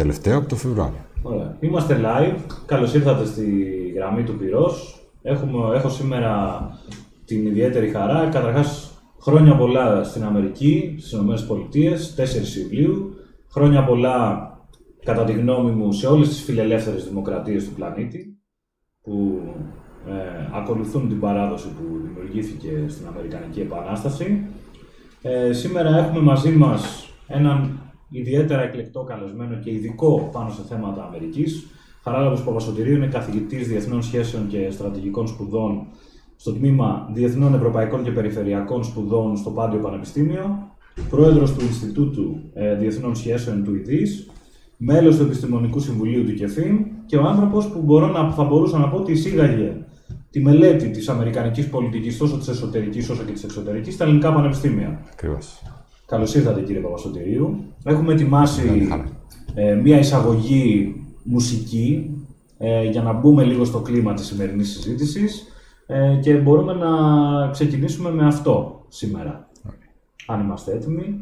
τελευταίο από το Φεβρουάριο. Ωραία. Είμαστε live. Καλώς ήρθατε στη γραμμή του πυρός. Έχω σήμερα την ιδιαίτερη χαρά. Καταρχάς, χρόνια πολλά στην Αμερική, στις ΗΠΑ, 4 Ιουλίου. Χρόνια πολλά, κατά τη γνώμη μου, σε όλες τις φιλελεύθερες δημοκρατίες του πλανήτη που ε, ακολουθούν την παράδοση που δημιουργήθηκε στην Αμερικανική Επανάσταση. Ε, σήμερα έχουμε μαζί μας έναν ιδιαίτερα εκλεκτό καλεσμένο και ειδικό πάνω σε θέματα Αμερικής. Χαράλαμπος Παπασωτηρίου είναι καθηγητής Διεθνών Σχέσεων και Στρατηγικών Σπουδών στο τμήμα Διεθνών Ευρωπαϊκών και Περιφερειακών Σπουδών στο Πάντιο Πανεπιστήμιο, πρόεδρος του Ινστιτούτου ε, Διεθνών Σχέσεων του ΙΔΙΣ, μέλος του Επιστημονικού Συμβουλίου του ΚΕΦΗΜ και ο άνθρωπος που μπορώ να, θα μπορούσα να πω ότι εισήγαγε τη μελέτη της Αμερικανικής πολιτικής τόσο της εσωτερικής όσο και της εξωτερικής στα ελληνικά πανεπιστήμια. Ακριβώς. Καλώς ήρθατε κύριε Παπαστοτηρίου. Έχουμε ετοιμάσει ε, μια εισαγωγή μουσική ε, για να μπούμε λίγο στο κλίμα της σημερινής συζήτησης ε, και μπορούμε να ξεκινήσουμε με αυτό σήμερα. Αν είμαστε έτοιμοι.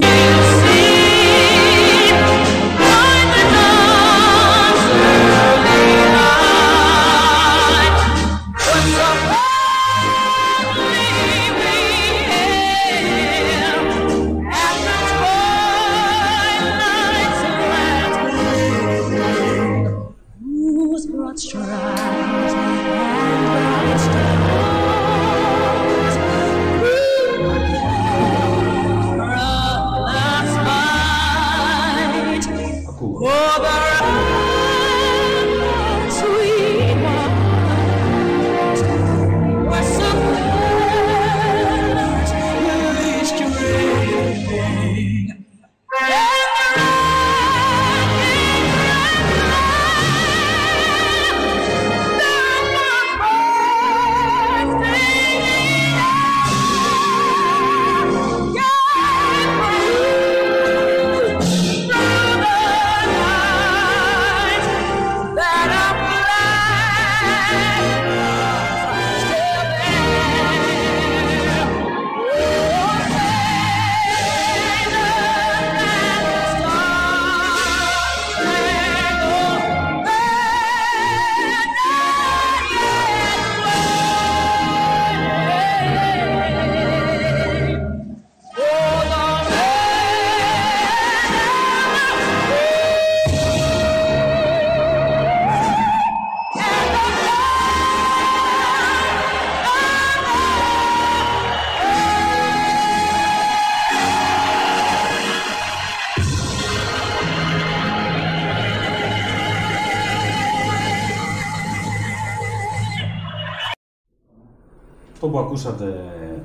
Που ακούσατε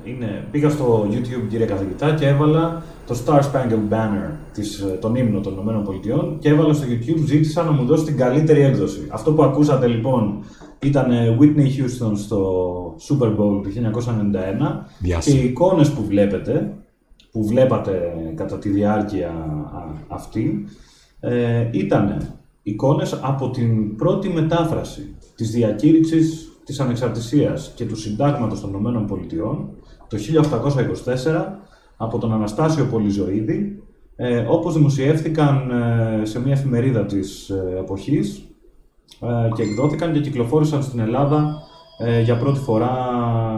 είναι, πήγα στο YouTube κύριε καθηγητά και έβαλα το Star Spangled Banner, της, τον ύμνο των ΗΠΑ και έβαλα στο YouTube, ζήτησα να μου δώσει την καλύτερη έκδοση. Αυτό που ακούσατε λοιπόν ήταν Whitney Houston στο Super Bowl του 1991 και οι εικόνες που βλέπετε, που βλέπατε κατά τη διάρκεια αυτή, ε, ήταν εικόνες από την πρώτη μετάφραση της διακήρυξης της ανεξαρτησίας και του συντάγματος των Ηνωμένων Πολιτειών το 1824 από τον Αναστάσιο Πολυζωίδη, ε, όπως δημοσιεύθηκαν ε, σε μια εφημερίδα της ε, εποχής ε, και εκδόθηκαν και κυκλοφόρησαν στην Ελλάδα ε, για πρώτη φορά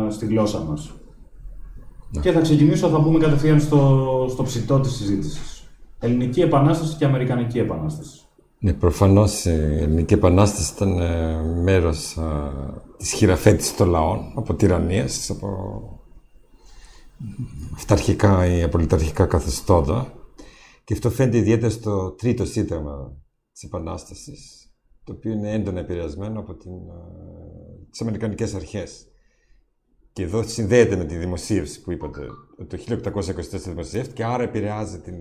στη γλώσσα μας. Ναι. Και θα ξεκινήσω, θα πούμε κατευθείαν στο, στο ψητό της συζήτησης. Ελληνική Επανάσταση και Αμερικανική Επανάσταση. Ναι, προφανώς η Ελληνική Επανάσταση ήταν μέρος της χειραφέτησης των λαών από τυραννίες, από αυταρχικά ή απολυταρχικά καθεστώτα. Και αυτό φαίνεται ιδιαίτερα στο τρίτο σύνταγμα της Επανάστασης, το οποίο είναι έντονα επηρεασμένο από την, ε, τις Αμερικανικές αρχές. Και εδώ συνδέεται με τη δημοσίευση που είπατε, ότι το 1824 δημοσιεύτηκε, άρα επηρεάζει την...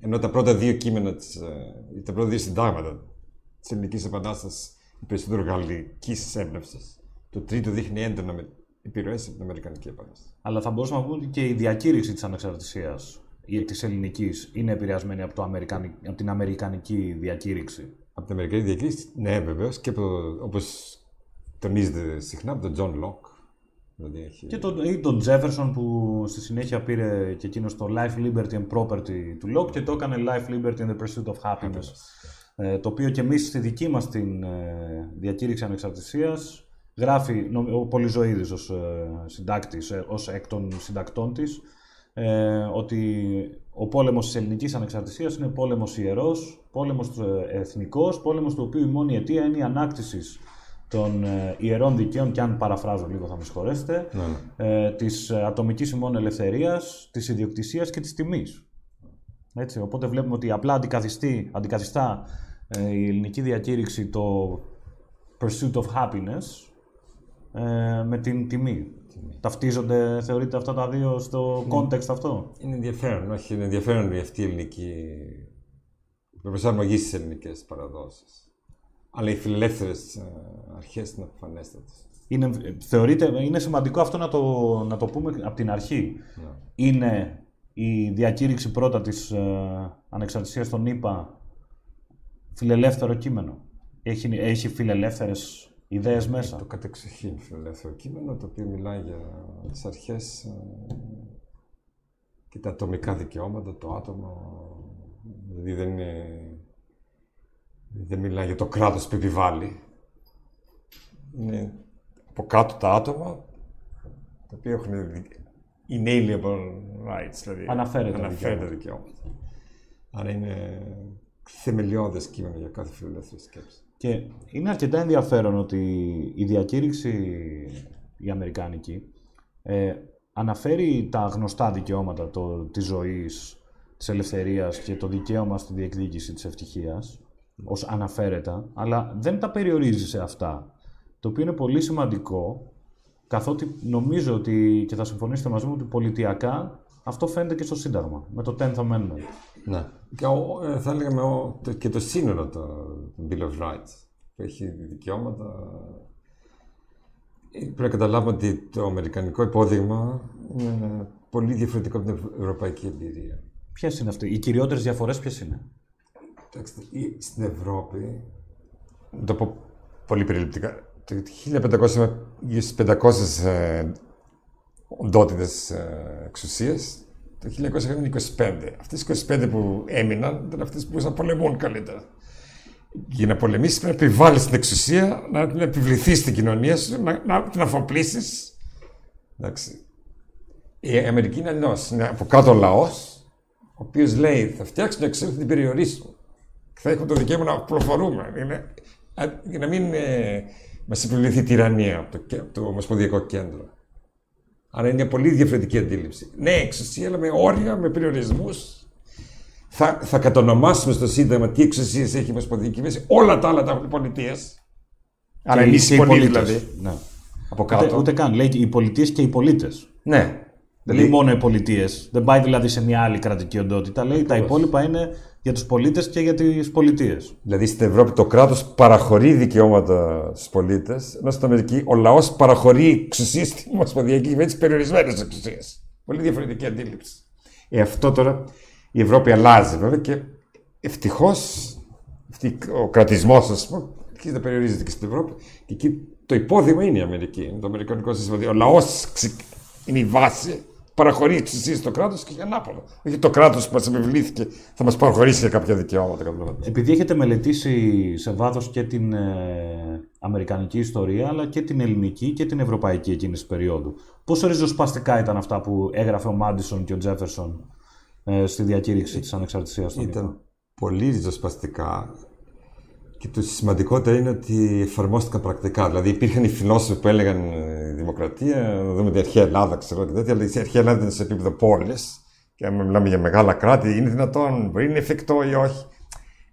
ενώ τα πρώτα δύο κείμενα, της, ε, τα πρώτα δύο συντάγματα της Ελληνικής Επανάστασης, η περισσότερο γαλλικής έμπνευσης, το τρίτο δείχνει έντονα με επιρροές από την Αμερικανική Επανάσταση. Αλλά θα μπορούσαμε να πούμε ότι και η διακήρυξη της ανεξαρτησίας της ελληνικής είναι επηρεασμένη από, το από την Αμερικανική διακήρυξη. Από την Αμερικανική διακήρυξη, ναι, βεβαίως. Και όπως τονίζεται συχνά από τον Τζον Λοκ. Δηλαδή έχει... Και τον, ή τον Jefferson που στη συνέχεια πήρε και εκείνος το Life, Liberty and Property του Locke και το έκανε Life, Liberty and the Pursuit of Happiness. Ε, το οποίο και εμείς στη δική μας την ε, διακήρυξη ανεξαρτησίας γράφει ο Πολυζωίδης ως ε, συντάκτης, ε, ως εκ των συντακτών της, ε, ότι ο πόλεμος της ελληνικής ανεξαρτησίας είναι πόλεμος ιερός, πόλεμος εθνικός, πόλεμος του οποίου η μόνη αιτία είναι η ανάκτησης των ε, ιερών δικαίων, και αν παραφράζω λίγο θα με συγχωρέσετε, ναι. ναι. ε, της ατομικής ημών ελευθερίας, της ιδιοκτησίας και της τιμής. Έτσι, οπότε βλέπουμε ότι απλά αντικαθιστά ε, η ελληνική διακήρυξη το pursuit of happiness ε, με την τιμή. Ταυτίζονται, θεωρείτε αυτά τα δύο στο ναι. context αυτό; Είναι ενδιαφέρον, όχι, είναι ενδιαφέρον αυτή η ελληνική προσαρμογή στις ελληνικές παραδόσεις. Αλλά οι φιλελεύθερες αρχές είναι αποφανέστατε. Είναι, θεωρείτε, είναι σημαντικό αυτό να το, να το πούμε από την αρχή. Ναι. Είναι η διακήρυξη πρώτα της ε, ανεξαρτησίας των ΗΠΑ φιλελεύθερο κείμενο. Έχει, έχει φιλελεύθερες ιδέες μέσα. Το κατεξοχήν φιλελεύθερο κείμενο, το οποίο μιλάει για τις αρχές ε, και τα ατομικά δικαιώματα, το άτομο. Δηλαδή δεν, είναι, δεν μιλάει για το κράτος που επιβάλλει. Είναι από κάτω τα άτομα, τα οποία έχουν inalienable rights, δηλαδή αναφέρεται, αναφέρεται δικαιώματα. Άρα είναι θεμελιώδες κείμενο για κάθε φιλελεύθερη σκέψη. Και είναι αρκετά ενδιαφέρον ότι η διακήρυξη η Αμερικάνικη ε, αναφέρει τα γνωστά δικαιώματα το, της ζωής, της ελευθερίας και το δικαίωμα στη διεκδίκηση της ευτυχίας ως αναφέρετα, αλλά δεν τα περιορίζει σε αυτά. Το οποίο είναι πολύ σημαντικό, καθότι νομίζω ότι, και θα συμφωνήσετε μαζί μου, ότι πολιτιακά αυτό φαίνεται και στο Σύνταγμα, με το 10th Amendment. Ναι. Και ε, θα έλεγαμε και το σύνολο το Bill of Rights, που έχει δικαιώματα. Ε, πρέπει να καταλάβουμε ότι το αμερικανικό υπόδειγμα είναι πολύ διαφορετικό από την ευρωπαϊκή εμπειρία. Ποιες είναι αυτέ, οι κυριότερες διαφορές ποιες είναι; Στην Ευρώπη, να το πω πολύ περιληπτικά, το 1500 γύρω στις 500 οντότητες ε, εξουσία. Το 1925. Αυτές οι 25 που έμειναν ήταν αυτές που μπορούσαν να πολεμούν καλύτερα. Για να πολεμήσεις πρέπει να επιβάλλεις την εξουσία, να την επιβληθεί στην κοινωνία σου, να, να την αφοπλίσεις. Εντάξει. Η Αμερική είναι αλλιώ. Είναι από κάτω ο λαός, ο οποίος λέει θα φτιάξουν την εξουσία, θα την περιορίσουν. Θα έχουν το δικαίωμα να προφορούμε. για να μην ε, μας επιβληθεί τυραννία από το, το Ομοσπονδιακό Κέντρο. Άρα είναι μια πολύ διαφορετική αντίληψη. Ναι, εξουσία, αλλά με όρια, με περιορισμούς. Θα, θα κατονομάσουμε στο Σύνταγμα τι εξουσίες έχει η Ομοσπονδιακή Μέση. Όλα τα άλλα τα έχουν οι πολιτείες. Άρα εμείς οι πολίτες. Δηλαδή. Ναι. Από κάτω. Ούτε, ούτε καν. Λέει οι πολιτείες και οι πολίτες. Ναι. Δεν λέει μόνο οι πολιτείες. Δεν πάει δηλαδή σε μια άλλη κρατική οντότητα. Λέει τα υπόλοιπα είναι για τους πολίτες και για τις πολιτείες. Δηλαδή στην Ευρώπη το κράτος παραχωρεί δικαιώματα στους πολίτες, ενώ στην Αμερική ο λαός παραχωρεί εξουσίες στην Ομοσπονδιακή κυβέρνηση, περιορισμένες εξουσίες. Πολύ διαφορετική αντίληψη. Ε, αυτό τώρα η Ευρώπη αλλάζει βέβαια και ευτυχώς ο κρατισμός, ας πούμε, αρχίζει να περιορίζεται και στην Ευρώπη. Και εκεί το υπόδειγμα είναι η Αμερική, το Αμερικανικό σύστημα. Ο λαός είναι η βάση παραχωρεί εξουσία στο κράτος και ανάποδα. Όχι το κράτος που μας επιβλήθηκε θα μας παραχωρήσει για κάποια δικαιώματα. Επειδή έχετε μελετήσει σε βάθος και την ε, αμερικανική ιστορία, αλλά και την ελληνική και την ευρωπαϊκή εκείνης της περίοδου, πόσο ριζοσπαστικά ήταν αυτά που έγραφε ο Μάντισον και ο Τζέφερσον ε, στη διακήρυξη της ανεξαρτησίας των Ήταν πολύ ριζοσπαστικά. Και το σημαντικότερο είναι ότι εφαρμόστηκαν πρακτικά. Δηλαδή υπήρχαν οι φιλόσοφοι που έλεγαν ε, δημοκρατία, να δούμε την αρχαία Ελλάδα, ξέρω και τέτοια, αλλά η αρχαία Ελλάδα είναι σε επίπεδο πόλης. Και αν μιλάμε για μεγάλα κράτη, είναι δυνατόν, μπορεί να είναι εφικτό ή όχι.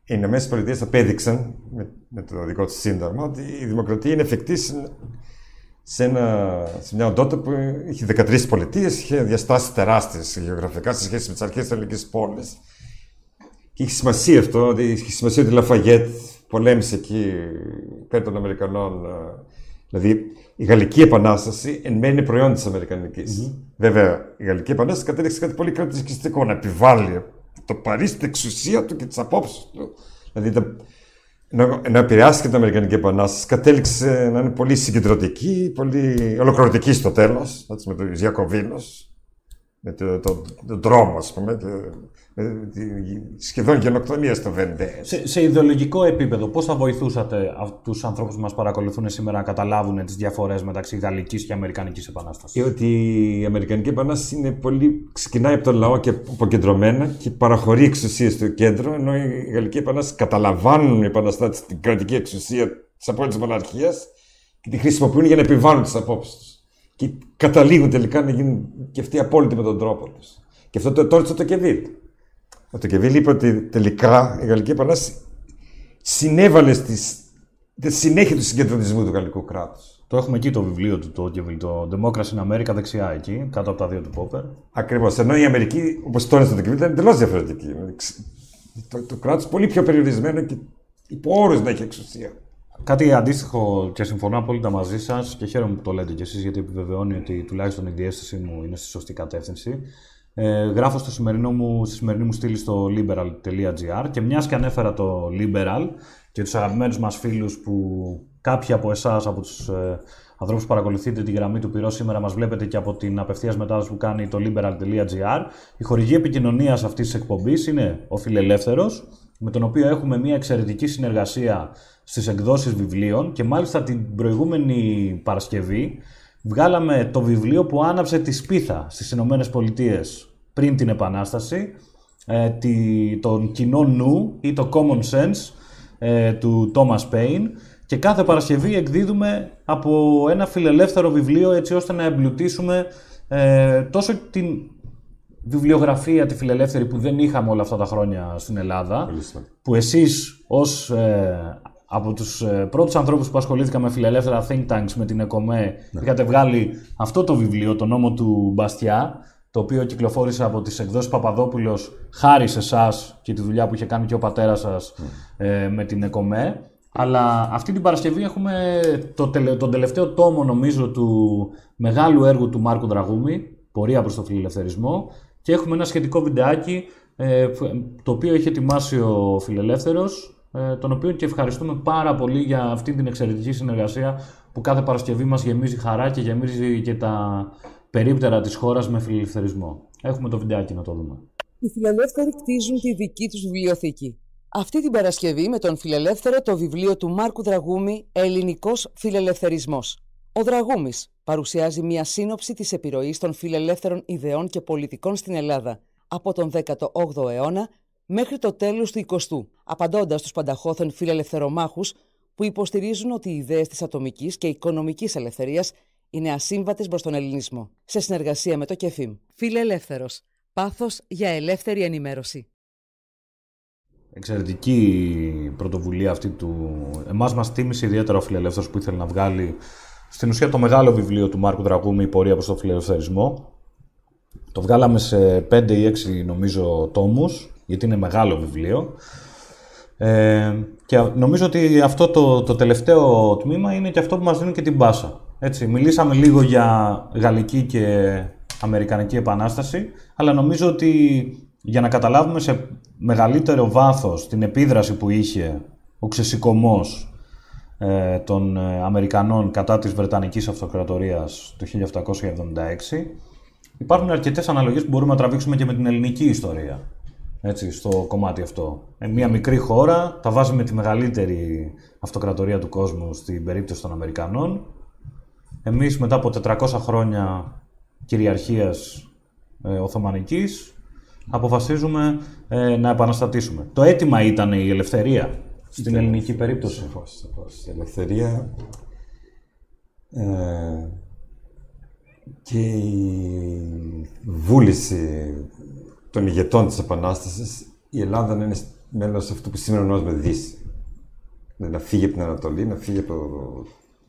Οι Ηνωμένες Πολιτείες απέδειξαν με, με, το δικό τους σύνταγμα ότι η δημοκρατία είναι εφικτή σε, ένα, σε μια οντότητα που είχε 13 πολιτείες, είχε διαστάσει τεράστιες γεωγραφικά σε σχέση με τις αρχές της ελληνικής πόλης. Και έχει σημασία αυτό, ότι έχει σημασία ότι η Λαφαγέτ πολέμησε εκεί υπέρ των Αμερικανών. Ε, δηλαδή η Γαλλική Επανάσταση εν μέρει είναι προϊόν της αμερικανικη Βέβαια, η Γαλλική Επανάσταση κατέληξε κάτι πολύ κρατικιστικό, να επιβάλλει το Παρίσι την εξουσία του και τις απόψεις του. Δηλαδή τα, ενώ, ενώ επηρεάστηκε την Αμερικανική Επανάσταση, κατέληξε να είναι πολύ συγκεντρωτική, πολύ ολοκληρωτική στο τέλος, με του Ιακωβίνου, με τον το, το, δρόμο, ας πούμε, σχεδόν γενοκτονία στο Βεντέ. Σε, σε ιδεολογικό επίπεδο, πώς θα βοηθούσατε τους ανθρώπους που μας παρακολουθούν σήμερα να καταλάβουν τις διαφορές μεταξύ Γαλλικής και Αμερικανικής Επανάστασης; Ε, ότι η Αμερικανική Επανάσταση είναι πολύ. ξεκινάει από τον λαό και αποκεντρωμένα και παραχωρεί εξουσία στο κέντρο, ενώ η Γαλλική Επανάσταση καταλαμβάνουν οι επαναστάτες την κρατική εξουσία της απόλυτης μοναρχίας και τη χρησιμοποιούν για να επιβάλλουν τις απόψεις τους. Και καταλήγουν τελικά να γίνουν και αυτοί απόλυτοι με τον τρόπο τους. Και αυτό το τόρισε το Κεβίλ. Ο Τοκεβίλ είπε ότι τελικά η Γαλλική Επανάσταση συνέβαλε στη, συνέχεια του συγκεντρωτισμού του γαλλικού κράτους. Το έχουμε εκεί το βιβλίο του το το Democracy in America δεξιά εκεί, κάτω από τα δύο του Πόπερ. Ακριβώς. Ενώ η Αμερική, όπως τόνισε το Τοκεβίλ, ήταν εντελώς διαφορετική. Το, το κράτος πολύ πιο περιορισμένο και υπό όρους να έχει εξουσία. Κάτι αντίστοιχο και συμφωνώ απόλυτα μαζί σας και χαίρομαι που το λέτε κι εσείς γιατί επιβεβαιώνει ότι τουλάχιστον η διέστηση μου είναι στη σωστή κατεύθυνση. Ε, γράφω στο σημερινό μου, στη σημερινή μου στήλη στο liberal.gr και μιας και ανέφερα το liberal και τους αγαπημένους μας φίλους που κάποιοι από εσάς, από τους ε, ανθρώπους που παρακολουθείτε τη γραμμή του Πυρό σήμερα μας βλέπετε και από την απευθείας μετάδοση που κάνει το liberal.gr η χορηγή επικοινωνίας αυτής της εκπομπής είναι ο Φιλελεύθερος με τον οποίο έχουμε μια εξαιρετική συνεργασία στις εκδόσεις βιβλίων και μάλιστα την προηγούμενη Παρασκευή βγάλαμε το βιβλίο που άναψε τη σπίθα στις Ηνωμένες Πολιτείες πριν την Επανάσταση, ε, τη, τον κοινό νου ή το common sense ε, του Thomas Paine. Και κάθε Παρασκευή εκδίδουμε από ένα φιλελεύθερο βιβλίο έτσι ώστε να εμπλουτίσουμε ε, τόσο την βιβλιογραφία τη φιλελεύθερη που δεν είχαμε όλα αυτά τα χρόνια στην Ελλάδα που εσείς ως ε, από τους ε, πρώτους ανθρώπους που ασχολήθηκαν με φιλελεύθερα think tanks με την ΕΚΟΜΕ, ναι. είχατε βγάλει αυτό το βιβλίο, το νόμο του Μπαστιά, το οποίο κυκλοφόρησε από τις εκδόσεις Παπαδόπουλος χάρη σε εσάς και τη δουλειά που είχε κάνει και ο πατέρας σας ναι. ε, με την ΕΚΟΜΕ. Αλλά αυτή την Παρασκευή έχουμε το, τον τελευταίο τόμο, νομίζω, του μεγάλου έργου του Μάρκου Δραγούμη, Πορεία προς το φιλελευθερισμό, και έχουμε ένα σχετικό βιντεάκι, ε, το οποίο είχε ετοιμάσει ο Φιλελεύθερος, ε, τον οποίο και ευχαριστούμε πάρα πολύ για αυτή την εξαιρετική συνεργασία που κάθε Παρασκευή μας γεμίζει χαρά και γεμίζει και τα περίπτερα της χώρας με φιλελευθερισμό. Έχουμε το βιντεάκι να το δούμε. Οι φιλελεύθεροι κτίζουν τη δική τους βιβλιοθήκη. Αυτή την Παρασκευή με τον φιλελεύθερο το βιβλίο του Μάρκου Δραγούμη «Ελληνικός φιλελευθερισμός». Ο Δραγούμης παρουσιάζει μια σύνοψη της επιρροής των φιλελεύθερων ιδεών και πολιτικών στην Ελλάδα από τον 18ο αιώνα μέχρι το τέλος του 20ου, απαντώντας στους πανταχώθεν φιλελευθερομάχους που υποστηρίζουν ότι οι ιδέες της ατομικής και οικονομικής ελευθερίας είναι ασύμβατες προς τον ελληνισμό. Σε συνεργασία με το ΚΕΦΙΜ. Φιλελεύθερος. Πάθος για ελεύθερη ενημέρωση. Εξαιρετική πρωτοβουλία αυτή του... Εμάς μας τίμησε ιδιαίτερα ο φιλελεύθερος που ήθελε να βγάλει στην ουσία το μεγάλο βιβλίο του Μάρκου Δραγούμη «Η πορεία προς τον φιλελευθερισμό». Το βγάλαμε σε 5 ή 6 νομίζω τόμους γιατί είναι μεγάλο βιβλίο. Ε, και νομίζω ότι αυτό το, το τελευταίο τμήμα είναι και αυτό που μας δίνει και την πάσα. Έτσι, μιλήσαμε λίγο για Γαλλική και Αμερικανική Επανάσταση, αλλά νομίζω ότι για να καταλάβουμε σε μεγαλύτερο βάθος την επίδραση που είχε ο ξεσηκωμός ε, των ε, Αμερικανών κατά της Βρετανικής Αυτοκρατορίας του 1776, υπάρχουν αρκετές αναλογίες που μπορούμε να τραβήξουμε και με την ελληνική ιστορία έτσι, στο κομμάτι αυτό. Ε, μια μικρή χώρα τα βάζει με τη μεγαλύτερη αυτοκρατορία του κόσμου στην περίπτωση των Αμερικανών. Εμείς μετά από 400 χρόνια κυριαρχίας ε, Οθωμανικής αποφασίζουμε ε, να επαναστατήσουμε. Το αίτημα ήταν η ελευθερία στην ελληνική περίπτωση. Η ελευθερία ε, και η βούληση των ηγετών της Επανάστασης η Ελλάδα να είναι μέλος αυτού που σήμερα ονομάζουμε Δύση. Να φύγει από την Ανατολή, να φύγει από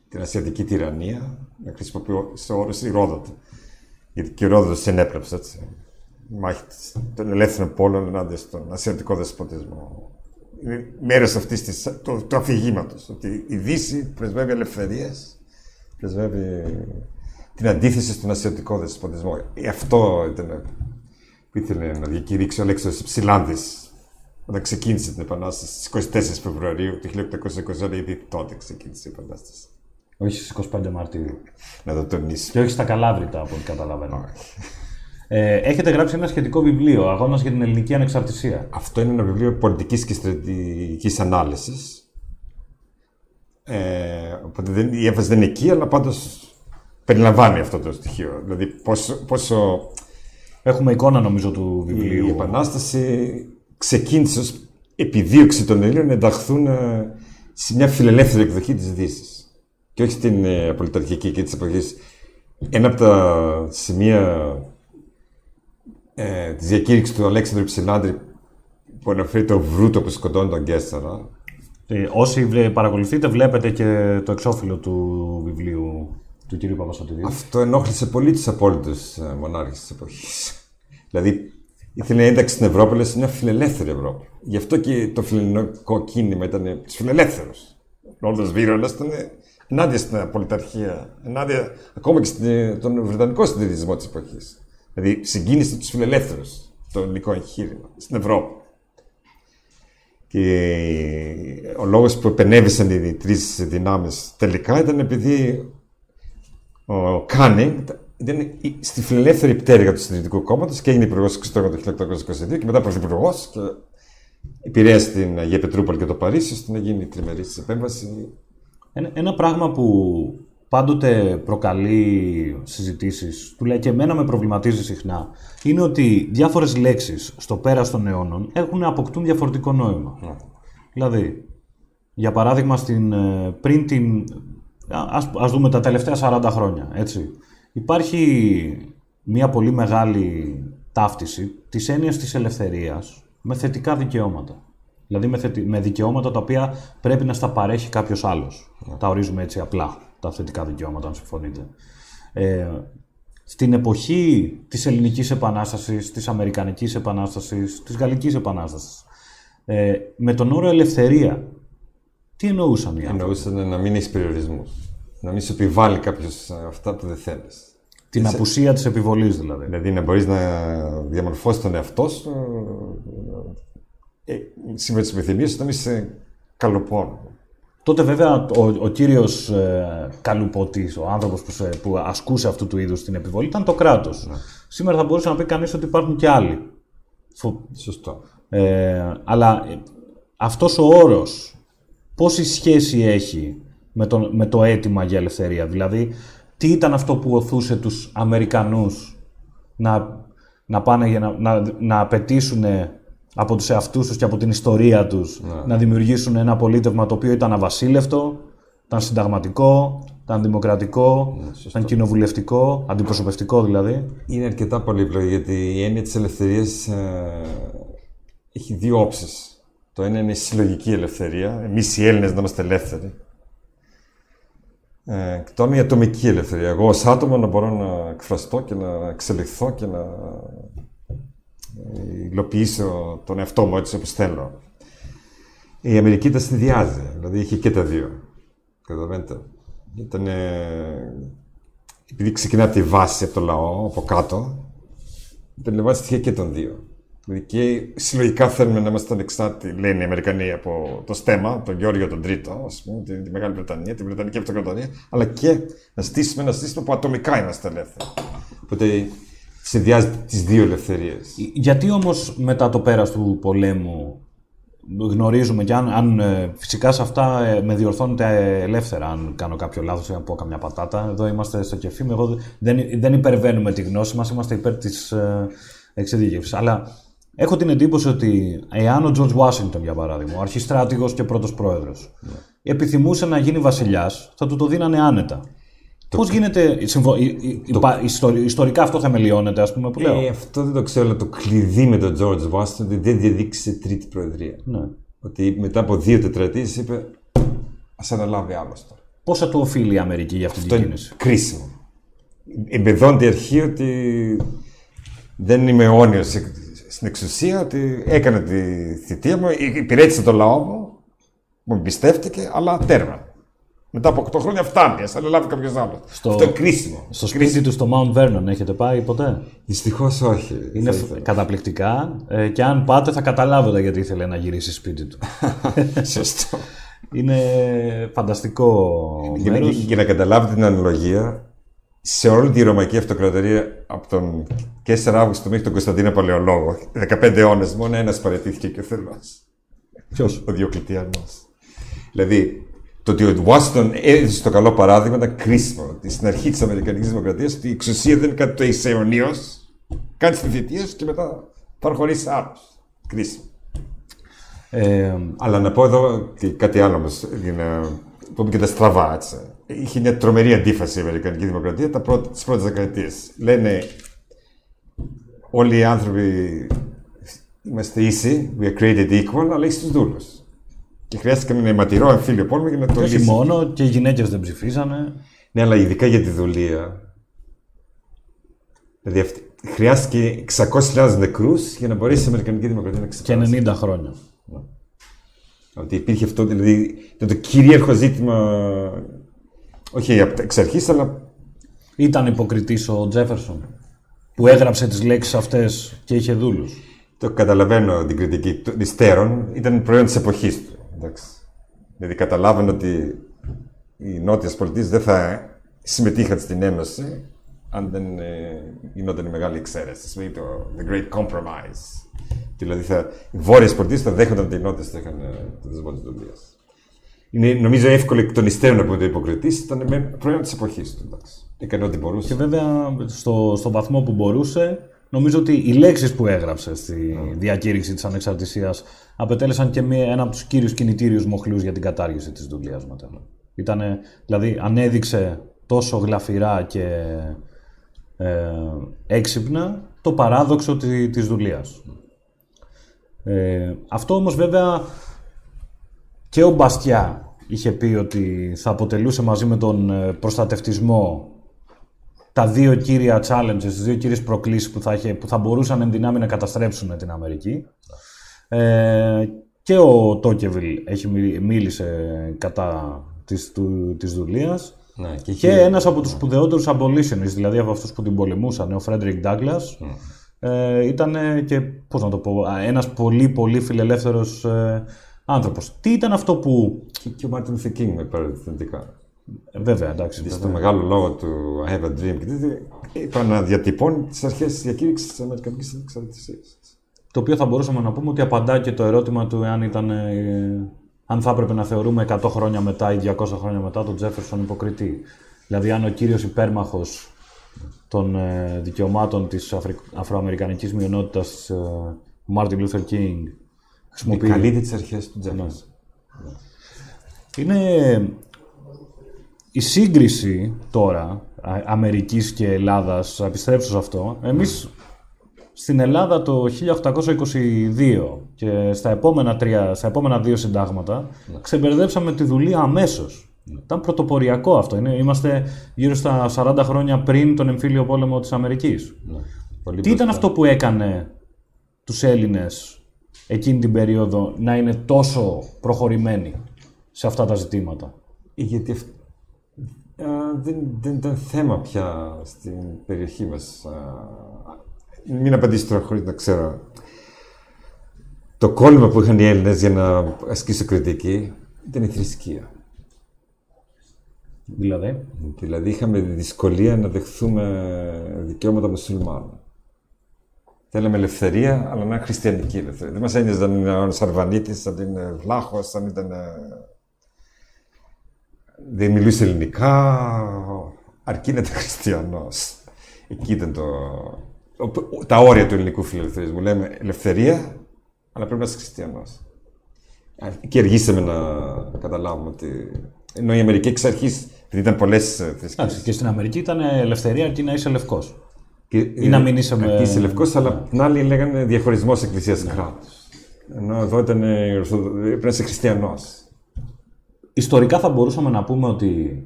την Ασιατική τυραννία, να χρησιμοποιώ σε όρους Ρόδοτα. Γιατί και η Ρόδοτος ενέπνευσε, έτσι. Η μάχη των ελεύθερων πόλων ενάντια στον Ασιατικό δεσποτισμό. Είναι μέρος αυτής του, του αφηγήματος. Ότι η Δύση πρεσβεύει ελευθερίες, πρεσβεύει την αντίθεση στον Ασιατικό δεσποτισμό. Αυτό ήταν που ήθελε να διακηρύξει ο Αλέξανδρος Ψηλάνδης όταν ξεκίνησε την Επανάσταση στις 24 Φεβρουαρίου του 1821, ήδη τότε ξεκίνησε η Επανάσταση. Όχι στις 25 Μαρτίου. Να το τονίσω. Και όχι στα Καλάβρητα, από ό,τι καταλαβαίνω. Ε, έχετε γράψει ένα σχετικό βιβλίο, Αγώνας για την Ελληνική Ανεξαρτησία. Αυτό είναι ένα βιβλίο πολιτικής και στρατηγικής ανάλυσης. Ε, οπότε δεν, η έμφαση δεν είναι εκεί, αλλά πάντως περιλαμβάνει αυτό το στοιχείο. Δηλαδή πόσο, πόσο Έχουμε εικόνα νομίζω του βιβλίου. η Επανάσταση ξεκίνησε ως επιδίωξη των Ελλήνων να ενταχθούν ε, σε μια φιλελεύθερη εκδοχή της Δύσης. Και όχι στην ε, πολιταρχική και της εποχής. Ένα από τα σημεία ε, της διακήρυξης του Αλέξανδρου Ψηλάντρη που αναφέρει το βρούτο που σκοτώνει τον Κέσταρα. Ε, όσοι βρε- παρακολουθείτε βλέπετε και το εξώφυλλο του βιβλίου του κ. Παπαστατηρίου. Αυτό ενόχλησε πολύ του απόλυτου μονάρχες της εποχής. δηλαδή, ήθελε ένταξη στην Ευρώπη, αλλά σε μια φιλελεύθερη Ευρώπη. Γι' αυτό και το φιλελληνικό κίνημα ήταν του φιλελεύθερου. Ο Λόρδο Βίρονα ήταν ενάντια στην πολιταρχία, ενάντια ακόμα και στον Βρετανικό συντηρητισμό της εποχής. Δηλαδή, συγκίνησε τους φιλελεύθερους το ελληνικό εγχείρημα στην Ευρώπη. Και ο λόγος που επενέβησαν οι τρεις δυνάμεις τελικά ήταν επειδή ο Κάνινγκ ήταν η- στη φιλελεύθερη πτέρυγα του Συντηρητικού Κόμματος και έγινε υπουργός εξωτερικών το 1822 και μετά πρωθυπουργός και επηρέασε την Αγία Πετρούπολη και το Παρίσι ώστε να γίνει η τριμερή της επέμβαση. Ένα, ένα πράγμα που πάντοτε προκαλεί συζητήσεις, του λέει και εμένα με προβληματίζει συχνά, είναι ότι διάφορες λέξεις στο πέρας των αιώνων έχουν αποκτούν διαφορετικό νόημα. Δηλαδή, για παράδειγμα, στην, ε, πριν την... α- Ας, ας δούμε τα τελευταία 40 χρόνια, έτσι. Υπάρχει μια πολύ μεγάλη ταύτιση της έννοιας της ελευθερίας με θετικά δικαιώματα. Δηλαδή με, θετι- με δικαιώματα τα οποία πρέπει να στα παρέχει κάποιος άλλος. Τα ορίζουμε έτσι απλά, τα θετικά δικαιώματα, αν συμφωνείτε. Ε, στην εποχή της Ελληνικής Επανάστασης, της Αμερικανικής Επανάστασης, της Γαλλικής Επανάστασης, ε, με τον όρο ελευθερία, τι εννοούσαν οι άνθρωποι. Εννοούσαν να μην έχεις περιορισμούς. Να μην σου επιβάλλει κάποιος αυτά που δεν θέλεις. Την απουσία της επιβολής δηλαδή. Δηλαδή να μπορείς να διαμορφώσεις τον εαυτό σου ε, σύμφωνα τις επιθυμίες σου, να μην είσαι καλοπόνο. Τότε βέβαια ο, ο κύριος ε, Καλουπότης, ο άνθρωπος που, σε- που ασκούσε αυτού του είδους την επιβολή ήταν το κράτος. Σήμερα θα μπορούσε να πει κανείς ότι υπάρχουν και άλλοι. Φο- Σωστό. Ε, αλλά ε, αυτός ο όρος πόση σχέση έχει με το, με το αίτημα για ελευθερία; Δηλαδή, τι ήταν αυτό που οθούσε τους Αμερικανούς να, να πάνε για να, να, να απαιτήσουν από τους εαυτούς τους και από την ιστορία τους να δημιουργήσουν ένα πολίτευμα το οποίο ήταν αβασίλευτο, ήταν συνταγματικό, ήταν δημοκρατικό, ήταν κοινοβουλευτικό, αντιπροσωπευτικό δηλαδή. Είναι αρκετά πολύπλοκο γιατί η έννοια της ελευθερίας ε, έχει δύο όψεις. Το ένα είναι η συλλογική ελευθερία, εμείς οι Έλληνες να είμαστε ελεύθεροι. Ε, και το άλλο είναι η ατομική ελευθερία. Εγώ ως άτομο να μπορώ να εκφραστώ και να εξελιχθώ και να ε, υλοποιήσω τον εαυτό μου έτσι όπως θέλω. Η Αμερική τα συνδυάζει, δηλαδή είχε και τα δύο. Καταλαβαίνετε. Ήταν επειδή ξεκινά από τη βάση, από το λαό, από κάτω, περιλαμβάνει στοιχεία και των δύο. Δηλαδή και συλλογικά θέλουμε να είμαστε ανεξάρτητοι, λένε οι Αμερικανοί, από το στέμα, τον Γεώργιο τον Τρίτο, ας πούμε, τη, τη Μεγάλη Βρετανία, την Βρετανική Αυτοκρατορία, αλλά και να στήσουμε ένα σύστημα που ατομικά είμαστε ελεύθεροι. Οπότε συνδυάζει τις δύο ελευθερίες. Γιατί όμως μετά το πέρας του πολέμου γνωρίζουμε και αν, αν ε, φυσικά σε αυτά ε, με διορθώνετε ελεύθερα αν κάνω κάποιο λάθος ή αν πω καμιά πατάτα. Εδώ είμαστε στο κεφί μου, εγώ δεν, δεν υπερβαίνουμε τη γνώση μας, είμαστε υπέρ της ε, εξειδίκευσης. Αλλά έχω την εντύπωση ότι εάν ο George Washington για παράδειγμα, ο αρχιστράτηγος και πρώτος πρόεδρος, επιθυμούσε να γίνει βασιλιάς, θα του το δίνανε άνετα. Πώς γίνεται, συμφω... η- η- υπα- ιστορι- ιστορικά αυτό θεμελιώνεται ας πούμε που λέω; Ε, αυτό δεν το ξέρω, αλλά το κλειδί με τον George Washington ότι δεν διαδείξε τρίτη προεδρία. Ναι. Ότι μετά από δύο τετραετίες είπε Α αναλάβει άλλο τώρα. Πόσα του οφείλει η Αμερική για αυτή Αυτό την είναι κίνηση; κρίσιμο. Εμπεδώνεται η αρχή ότι δεν είμαι αιώνιος στην εξουσία, ότι έκανε τη θητεία μου, υπηρέτησε τον λαό μου, μου εμπιστεύτηκε, αλλά τέρμα. Μετά από 8 χρόνια φτάνει, ας αναλάβει κάποιος άλλος. Στο- Αυτό είναι κρίσιμο. Στο σπίτι του στο Mount Vernon έχετε πάει ποτέ; Δυστυχώς όχι. Είναι Θα φ- ήθελα. καταπληκτικά ε, και αν πάτε θα καταλάβετε γιατί ήθελε να γυρίσει σπίτι του. Σωστό. Είναι φανταστικό Για, να- μέρος. για να καταλάβετε την αναλογία, σε όλη τη Ρωμαϊκή Αυτοκρατορία από τον 4 Αύγουστο μέχρι τον Κωνσταντίνο Παλαιολόγο, 15 αιώνες, μόνο ένας παραιτήθηκε και ο Θεό. Ποιος; Ο Διοκλητιανό. Δηλαδή, το ότι ο Ουάσιτον έδωσε το καλό παράδειγμα ήταν κρίσιμο. Ότι στην αρχή της Αμερικανικής Δημοκρατίας η εξουσία δεν είναι κάτι το είσαι αιωνίω. Κάνει τη θητεία σου και μετά παραχωρήσει άλλου. Κρίσιμο. Ε, Αλλά να πω εδώ και κάτι άλλο όμως, για να πούμε και τα στραβά. Έτσι. Είχε μια τρομερή αντίφαση η Αμερικανική Δημοκρατία τις πρώτες δεκαετίες. Λένε όλοι οι άνθρωποι είμαστε ίσοι, we are created equal, αλλά είσαι του δούλους. Και χρειάστηκε ένα αιματηρό εμφύλιο πόλεμο για να το και όχι λύσει. μόνο και οι γυναίκες δεν ψηφίσανε. Ναι, αλλά ειδικά για τη δουλεία. Δηλαδή αυτή- χρειάστηκε 600.000 νεκρούς για να μπορέσει η Αμερικανική Δημοκρατία να Και ξεπεράσει. 90 χρόνια. Ότι υπήρχε αυτό, δηλαδή ήταν το κυρίαρχο ζήτημα. Όχι από εξ αρχής, αλλά Ήταν υποκριτής ο Τζέφερσον που έγραψε τις λέξεις αυτές και είχε δούλους. το καταλαβαίνω την κριτική των υστέρων, ήταν προϊόν της εποχής του. Εντάξει. Δηλαδή καταλάβαινε ότι οι νότιες πολιτείες δεν θα συμμετείχαν στην Ένωση αν δεν ε, γινόταν η μεγάλη εξαίρεση. Δηλαδή το The Great Compromise. Δηλαδή θα, οι βόρειες πολιτείε θα δέχονταν ότι οι νότιε θα είχαν ε, το δεσμό της δουλεία. Είναι νομίζω εύκολο εκ των υστέρων να πούμε το υποκριτής, ήταν με- προϊόν της εποχής του. εντάξει. Έκανε ό,τι μπορούσε. Και βέβαια στο, στο βαθμό που μπορούσε, νομίζω ότι οι λέξεις που έγραψε στη διακήρυξη της ανεξαρτησίας απετέλεσαν και μία, ένα από τους κύριους κινητήριους μοχλούς για την κατάργηση της δουλείας μετά. Ήτανε, δηλαδή ανέδειξε τόσο γλαφυρά και ε, έξυπνα το παράδοξο τη, της δουλείας. Ε, αυτό όμως βέβαια και ο Μπαστιά είχε πει ότι θα αποτελούσε μαζί με τον ε, προστατευτισμό τα δύο κύρια challenges, τις δύο κύριες προκλήσεις που θα, είχε, που θα μπορούσαν εν δυνάμει να καταστρέψουν την Αμερική. Ε, και ο Τόκεβιλ έχει, μιλ- μίλησε κατά της, του, της δουλείας. Ναι, και, Και ένας από τους σπουδαιότερους abolitionists, δηλαδή από αυτούς που την πολεμούσαν, ο Φρέντρικ Ντάγκλας, ε, ήταν και, πώς να το πω, ε, ένας πολύ πολύ φιλελεύθερος ε, άνθρωπος. Τι ήταν αυτό που... και, και ο Μάρτιν Λούθερ Κίνγκ με παραδειγματικά. ε, Βέβαια, εντάξει. Στο μεγάλο λόγο του I have a dream και τέτοια, είπα να διατυπώνει τις αρχές της διακήρυξης της Αμερικανικής Ανεξαρτησίας. Το οποίο θα μπορούσαμε να πούμε ότι απαντά και το ερώτημα του εάν ήταν. ε, αν θα έπρεπε να θεωρούμε 100 χρόνια μετά ή 200 χρόνια μετά τον Τζέφερσον υποκριτή. Δηλαδή, αν ο κύριος υπέρμαχος των ε, δικαιωμάτων της Αφρι... αφροαμερικανικής μειονότητας, ε, ο Μάρτιν Λούθερ Κίνγκ, χρησιμοποιεί... Καλείται τι αρχές του Τζέφερσον. Είναι η σύγκριση τώρα Α- Αμερικής και Ελλάδας, θα επιστρέψω σε αυτό. Εμείς στην Ελλάδα το 1822 και στα επόμενα, τρία, στα επόμενα δύο συντάγματα ξεμπερδέψαμε τη δουλεία αμέσως. Ήταν πρωτοποριακό αυτό. Είναι, είμαστε γύρω στα 40 χρόνια πριν τον εμφύλιο πόλεμο της Αμερικής. Πολύ Τι ήταν αυτό που έκανε τους Έλληνες εκείνη την περίοδο να είναι τόσο προχωρημένοι σε αυτά τα ζητήματα; Γιατί αυ- α, δεν, δεν ήταν θέμα πια στην περιοχή μας. Μην απαντήσω τώρα χωρίς να ξέρω. Το κόλλημα που είχαν οι Έλληνες για να ασκήσω κριτική ήταν η θρησκεία. Δηλαδή, Δηλαδή είχαμε δυσκολία να δεχθούμε δικαιώματα μουσουλμάνων. Θέλαμε ελευθερία, αλλά να είναι χριστιανική ελευθερία. Δεν μας ένοιαζε αν είναι ο Σαρβανίτης, αν είναι Βλάχος, αν ήταν. ε, Δεν μιλούσε ελληνικά, αρκεί να ήταν χριστιανός. Εκεί ήταν το. ο- Τα όρια του ελληνικού φιλελευθερισμού. Λέμε ελευθερία, αλλά πρέπει να είσαι χριστιανός. Και αργήσαμε να καταλάβουμε ότι. Ενώ η Αμερική εξ αρχής, επειδή ήταν πολλές θρησκείες. εντάξει, και στην Αμερική ήταν ελευθερία αρκεί να είσαι λευκός. Και, Ή να μην είσαι με- Είσαι λευκός, αλλά απ' την άλλη λέγανε διαχωρισμός εκκλησίας κράτου. Ενώ εδώ ήταν. ε, ορθοδο- Πρέπει να είσαι χριστιανός. Ιστορικά θα μπορούσαμε να πούμε ότι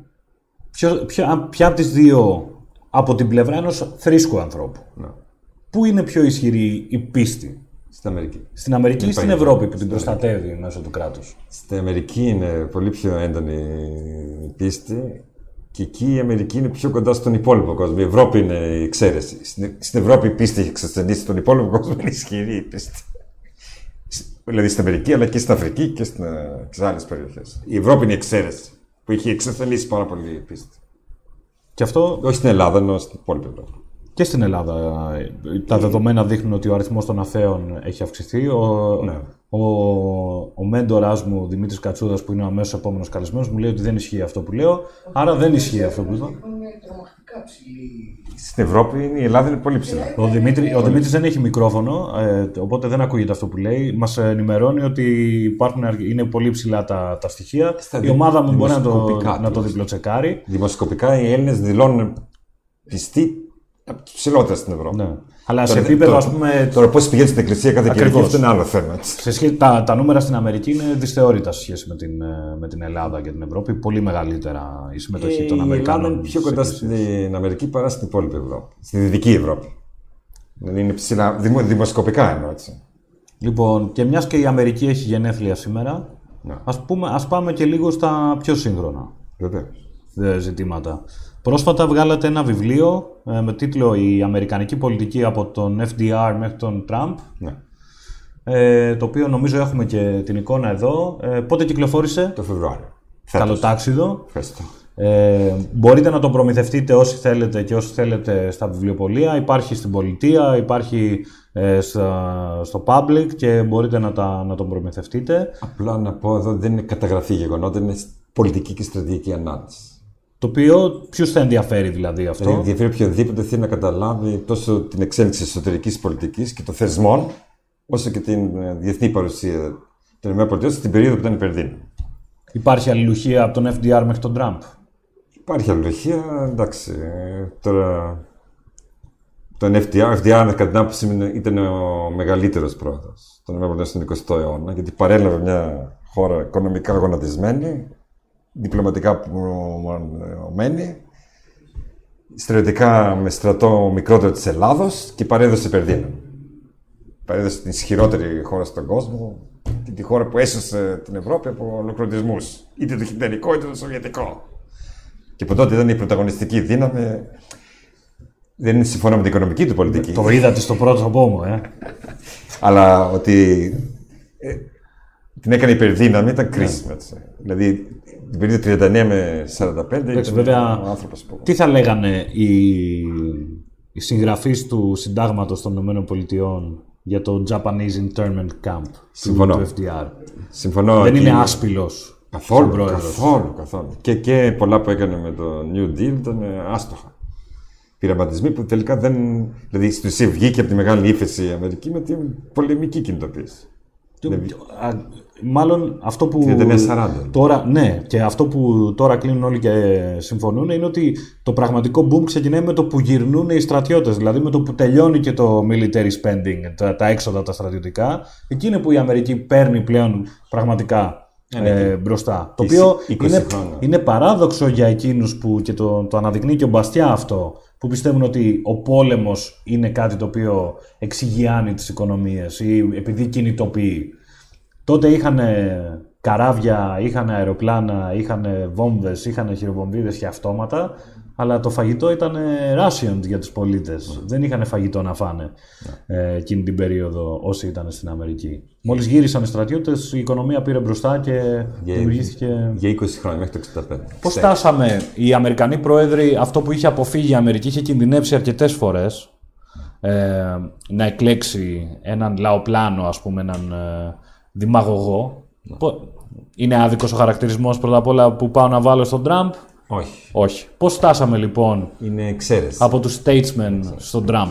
ποιος, ποια, ποια από τις δύο από την πλευρά ενός θρήσκου ανθρώπου. Ναι. Πού είναι πιο ισχυρή η πίστη; Στην Αμερική. Στην Αμερική ή Δεν στην υπάρχει. Ευρώπη που την Στην προστατεύει μέσω του κράτους; Στην Αμερική είναι πολύ πιο έντονη η πίστη και εκεί η Αμερική είναι πιο κοντά στον υπόλοιπο κόσμο. Η Ευρώπη είναι η εξαίρεση. Στην, στην Ευρώπη η πίστη έχει εξασθενήσει στον υπόλοιπο κόσμο, είναι ισχυρή η πίστη. Δηλαδή στην Αμερική, αλλά και στην Αφρική και στι άλλες περιοχές. Η Ευρώπη είναι η εξαίρεση που έχει εξασθενήσει πάρα πολύ η πίστη. Και αυτό Όχι στην Ελλάδα, ενώ στην υπόλοιπη Ευρώπη. Και στην Ελλάδα. ε, Τα δεδομένα δείχνουν ότι ο αριθμός των αθέων έχει αυξηθεί. Ο, Ναι. ο, ο μέντορας μου, Δημήτρης Κατσούδας, που είναι ο αμέσως επόμενος καλεσμένος, μου λέει ότι δεν ισχύει αυτό που λέω. Άρα δεν ισχύει αυτό που λέω. Είναι τρομακτικά ψηλή. Στην Ευρώπη η Ελλάδα είναι πολύ ψηλά. Ο, Δημήτρη, ο Δημήτρης δεν έχει μικρόφωνο, ε, οπότε δεν ακούγεται αυτό που λέει. Μας ενημερώνει ότι υπάρχουν, αρκε- είναι πολύ ψηλά τα, τα στοιχεία. Στα Η δι- ομάδα μου μπορεί να το, δημοσκοπικά να το τουλάχιστον. διπλοτσεκάρει. Δημοσκοπικά οι Έλληνες δηλώνουν πιστοί από τους ψηλότερα στην Ευρώπη. Ναι. Αλλά σε Τώρα, επίπεδο, τώρα- ας πούμε, Τώρα, πώς πηγαίνεις στην εκκλησία κάθε Κυριακή, Ακριβώς. αυτό είναι άλλο θέμα. έτσι. Σε σχέση, τα, τα νούμερα στην Αμερική είναι δυσθεώρητα σε σχέση με την, ε, με την Ελλάδα και την Ευρώπη. Πολύ μεγαλύτερα η συμμετοχή των Ε, η Ελλάδα Αμερικάνων. είναι πιο στις κοντά εκκλησίες. στην Αμερική παρά στην υπόλοιπη Ευρώπη. Στη Δυτική Ευρώπη. Δηλαδή είναι ψηλά, δημο, δημοσκοπικά εννοώ έτσι. Λοιπόν, και μιας και η Αμερική έχει γενέθλια σήμερα, Ναι. ας, πούμε, ας πάμε και λίγο στα πιο σύγχρονα Βεβαίως. Ε, ζητήματα. Πρόσφατα βγάλατε ένα βιβλίο ε, με τίτλο «Η Αμερικανική πολιτική από τον FDR μέχρι τον Τραμπ», Ναι. ε, το οποίο νομίζω έχουμε και την εικόνα εδώ. Ε, πότε κυκλοφόρησε; Το Φεβρουάριο. Φέτος. Καλοτάξιδο. Ευχαριστώ. Ε, μπορείτε να τον προμηθευτείτε όσοι θέλετε και όσοι θέλετε στα βιβλιοπωλεία. Υπάρχει στην πολιτεία, υπάρχει ε, στα- στο public και μπορείτε να, τα, να τον προμηθευτείτε. Απλά να πω εδώ δεν είναι καταγραφή γεγονότων, είναι πολιτική και στρατηγική ανάλυση. Το οποίο ποιου θα ενδιαφέρει δηλαδή αυτό; Δηλαδή ενδιαφέρει οποιοδήποτε θέλει να καταλάβει τόσο την εξέλιξη της εσωτερικής πολιτικής και των θεσμών, όσο και την ε, διεθνή παρουσία των ΗΠΑ στην περίοδο που ήταν υπερδύναμη. Υπάρχει αλληλουχία από τον FDR μέχρι τον Τραμπ; Υπάρχει αλληλουχία, εντάξει. ε, Τώρα. Τον FDR, FDR κατά την άποψή μου είναι- ήταν ο μεγαλύτερος πρόεδρος των ΗΠΑ στον 20ο αιώνα, γιατί παρέλαβε μια χώρα οικονομικά γονατισμένη, διπλωματικά μειωμένη, στρατιωτικά με στρατό μικρότερο της Ελλάδος και παρέδωσε υπερδύναμη. Παρέδωσε την ισχυρότερη χώρα στον κόσμο και τη χώρα που έσωσε την Ευρώπη από ολοκληρωτισμούς. Είτε το χιτλερικό είτε το σοβιετικό. Και από τότε ήταν η πρωταγωνιστική δύναμη. Δεν συμφωνώ με την οικονομική του πολιτική. Το είδατε στο πρόσωπό μου, ε. Αλλά ότι ε, την έκανε υπερδύναμη ήταν κρίσιμη. Έτσι. Δηλαδή την περίοδο 39 με 45 Εντάξει, ήταν βέβαια, ο άνθρωπος που... τι θα λέγανε οι, οι συγγραφείς του συντάγματος των ΗΠΑ για το Japanese Internment Camp του, Συμφωνώ. του FDR. Συμφωνώ. Δεν ότι- είναι άσπυλος Καθόλου, σαν πρόεδρος. καθόλου, καθόλου. Και, και πολλά που έκανε με το New Deal ήταν ε, άστοχα. Πειραματισμοί που τελικά δεν. Δηλαδή στην ουσία βγήκε από τη μεγάλη ύφεση η Αμερική με την πολεμική κινητοποίηση. Α, Μάλλον αυτό που. 39-40. Τώρα, ναι, και αυτό που τώρα κλείνουν όλοι και συμφωνούν είναι ότι το πραγματικό boom ξεκινάει με το που γυρνούν οι στρατιώτες. Δηλαδή με το που τελειώνει και το military spending, τα, τα έξοδα τα στρατιωτικά. Εκεί είναι που η Αμερική παίρνει πλέον πραγματικά ε, μπροστά. Το Εισι- οποίο 20 είναι, χρόνια. είναι παράδοξο για εκείνους που και το, το αναδεικνύει και ο Μπαστιά αυτό που πιστεύουν ότι ο πόλεμος είναι κάτι το οποίο εξηγιάνει τις οικονομίες ή επειδή κινητοποιεί. Τότε είχαν καράβια, είχαν αεροπλάνα, είχαν βόμβες, είχαν χειροβομβίδες και αυτόματα, αλλά το φαγητό ήταν rations για τους πολίτες. Δεν είχαν φαγητό να φάνε ε, εκείνη την περίοδο όσοι ήταν στην Αμερική. Μόλις γύρισαν οι στρατιώτες, η οικονομία πήρε μπροστά και δημιουργήθηκε... Για 20 χρόνια μέχρι το 65. Πώς φτάσαμε; Οι Αμερικανοί πρόεδροι, αυτό που είχε αποφύγει η Αμερική, είχε κινδυνεύσει αρκετές φορές ε, να εκλέξει έναν λαοπλάνο, ας πούμε, έναν ε, δημαγωγό. Πο- Είναι άδικος ο χαρακτηρισμός πρώτα απ' όλα που πάω να βάλω στον Τραμπ; Όχι. Όχι. Πώς φτάσαμε λοιπόν Είναι εξαίρεση. από τους statesmen στον Τραμπ;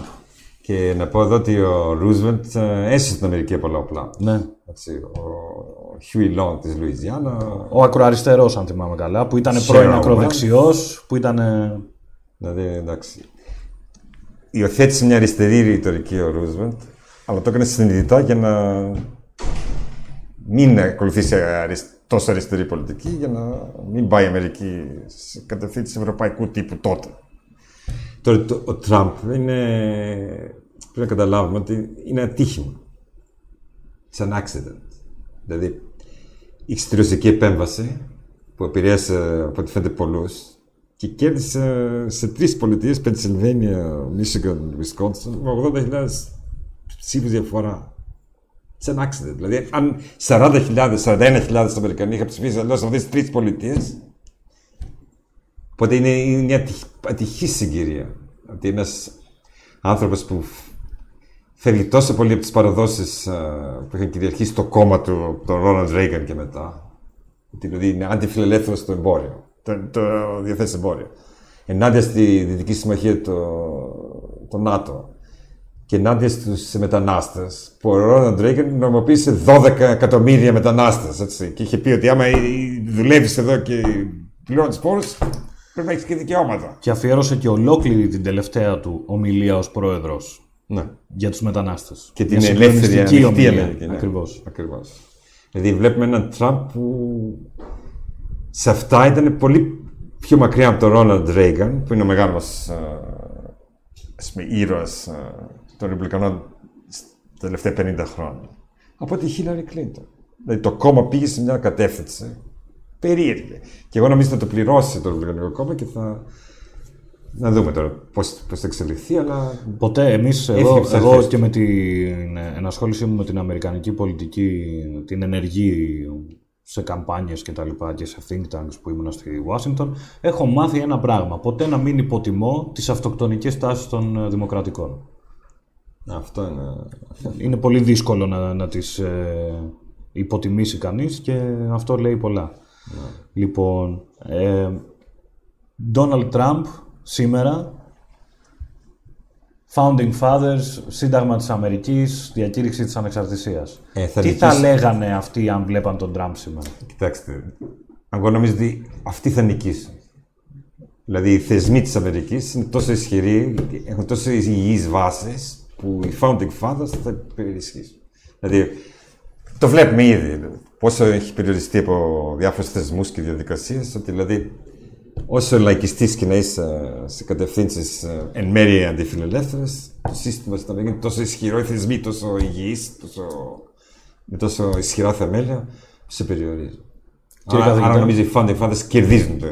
Και να πω εδώ ότι ο Ρούσβελτ έσωσε την Αμερική από λαοπλάνο. Ναι. Έτσι, ο Χιούι Λονγκ της Λουιζιάννα. Ο ακροαριστερός, αν θυμάμαι καλά, που ήταν Sherman. πρώην ακροδεξιός, που ήταν... ε, Δηλαδή, εντάξει. Υιοθέτησε μια αριστερή ρητορική ο Ρούσβελτ, αλλά το έκανε συνειδητά για να μην ακολουθήσει αρισ- τόσο αριστερή πολιτική, για να μην πάει η Αμερική σε κατεύθυνση ευρωπαϊκού τύπου τότε. Τώρα, το, ο Τραμπ είναι. Πρέπει να καταλάβουμε ότι είναι ατύχημα. It's an accident. Δηλαδή, η στηριοζική επέμβαση που επηρέασε από ό,τι φαίνεται πολλούς και κέρδισε σε τρεις πολιτείες, Pennsylvania, Michigan, Wisconsin, με 80.000 ψήφους διαφορά. It's an accident. Δηλαδή, αν 40.000, 41.000 Αμερικανοί είχαν ψηφίσει αλλιώς σε αυτέ τι τρεις πολιτείες, οπότε είναι μια ατυχή συγκυρία. Ότι ένας άνθρωπος που φεύγει τόσο πολύ από τις παραδόσεις που είχαν κυριαρχήσει το κόμμα του, τον Ρόναλντ Ρέιγκαν και μετά. Δηλαδή είναι αντιφιλελεύθερος στο εμπόριο, το, το διαθέσει εμπόριο. Ενάντια στη Δυτική Συμμαχία, το, το ΝΑΤΟ και ενάντια στους μετανάστες, που ο Ρόναλντ Ρέιγκαν νομοποίησε 12 εκατομμύρια μετανάστες. Και είχε πει ότι άμα δουλεύεις εδώ και πληρώνεις πόρους, πρέπει να έχεις και δικαιώματα. Και αφιέρωσε και ολόκληρη την τελευταία του ομιλία ως πρόεδρος Ναι. για τους μετανάστες. Και την ελεύθερη ανοιχτή Αμερική. Ναι. Ακριβώς. Ακριβώς. Δηλαδή βλέπουμε έναν Τραμπ που σε αυτά ήταν πολύ πιο μακριά από τον Ρόναλντ Ρέιγκαν, που είναι ο μεγάλος ε, ήρωας ε, των Ρεπλικανών τα τελευταία 50 χρόνια. Από τη Χίλαρη Κλίντον. Δηλαδή το κόμμα πήγε σε μια κατεύθυνση περίεργη. Και εγώ νομίζω θα το πληρώσει το Ρεπλικανικό κόμμα και θα. Να δούμε τώρα πώ θα εξελιχθεί, αλλά. Ποτέ εμείς, Έφυγε εγώ, από τις εγώ αρχές και με την ενασχόλησή μου με την αμερικανική πολιτική, την ενεργή σε καμπάνιες και τα λοιπά και σε think tanks που ήμουν στη Washington, έχω μάθει ένα πράγμα. Ποτέ να μην υποτιμώ τις αυτοκτονικές τάσεις των ε, δημοκρατικών. Αυτό είναι. Είναι πολύ δύσκολο να, να τις ε, υποτιμήσει κανείς και αυτό λέει πολλά. Λοιπόν, ε, Donald Trump σήμερα, Founding Fathers, Σύνταγμα της Αμερικής, διακήρυξη της ανεξαρτησίας. Ε, θα Τι νικήσει. θα λέγανε αυτοί αν βλέπαν τον Τραμπ σήμερα; Κοιτάξτε, εγώ νομίζω ότι αυτοί θα νικήσουν. Δηλαδή, οι θεσμοί της Αμερικής είναι τόσο ισχυροί, έχουν τόσο υγιείς βάσεις που οι founding fathers θα υπερισχύσουν. Δηλαδή, το βλέπουμε ήδη. Πόσο έχει περιοριστεί από διάφορους θεσμούς και διαδικασίες, ότι δηλαδή, όσο λαϊκιστής και να είσαι σε κατευθύνσεις εν μέρει αντιφιλελεύθερες, το σύστημα στην Αμερική είναι τόσο ισχυρό, οι θεσμοί τόσο υγιείς, τόσο, με τόσο ισχυρά θεμέλια, που σε περιορίζουν. Κύριε Άρα, καθηγητά. άρα νομίζω οι founding fathers κερδίζουν το,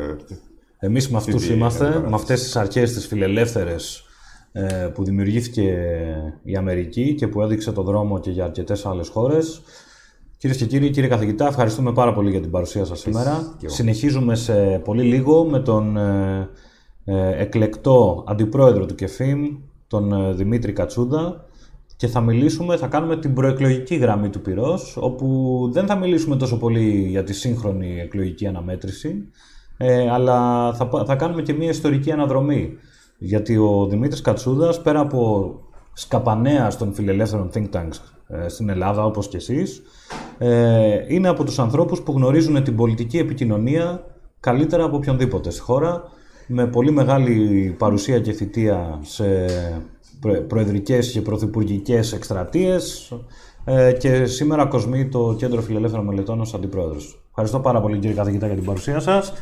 Εμείς με αυτούς Αυτή τη είμαστε, αντιπαράθεση. με αυτές τις αρχές τις φιλελεύθερες ε, που δημιουργήθηκε η Αμερική και που έδειξε το δρόμο και για αρκετές άλλες χώρες. Κυρίες και κύριοι, κύριε καθηγητά, ευχαριστούμε πάρα πολύ για την παρουσία σας σήμερα. και εγώ. Συνεχίζουμε σε πολύ λίγο με τον ε, ε, εκλεκτό αντιπρόεδρο του ΚΕΦΙΜ, τον ε, Δημήτρη Κατσούδα, και θα μιλήσουμε, θα κάνουμε την προεκλογική γραμμή του πυρός, όπου δεν θα μιλήσουμε τόσο πολύ για τη σύγχρονη εκλογική αναμέτρηση, ε, αλλά θα, πα- θα κάνουμε και μια ιστορική αναδρομή. Γιατί ο Δημήτρης Κατσούδας, πέρα από σκαπανέας των φιλελεύθερων think tanks ε, στην Ελλάδα, όπως και εσείς, ε, είναι από τους ανθρώπους που γνωρίζουν την πολιτική επικοινωνία καλύτερα από οποιονδήποτε στη χώρα, με πολύ μεγάλη παρουσία και θητεία σε προ- προεδρικές και πρωθυπουργικές εκστρατείες ε, και σήμερα κοσμεί το Κέντρο Φιλελεύθερων Μελετών ως αντιπρόεδρος. Ευχαριστώ πάρα πολύ κύριε καθηγητά για την παρουσία σας.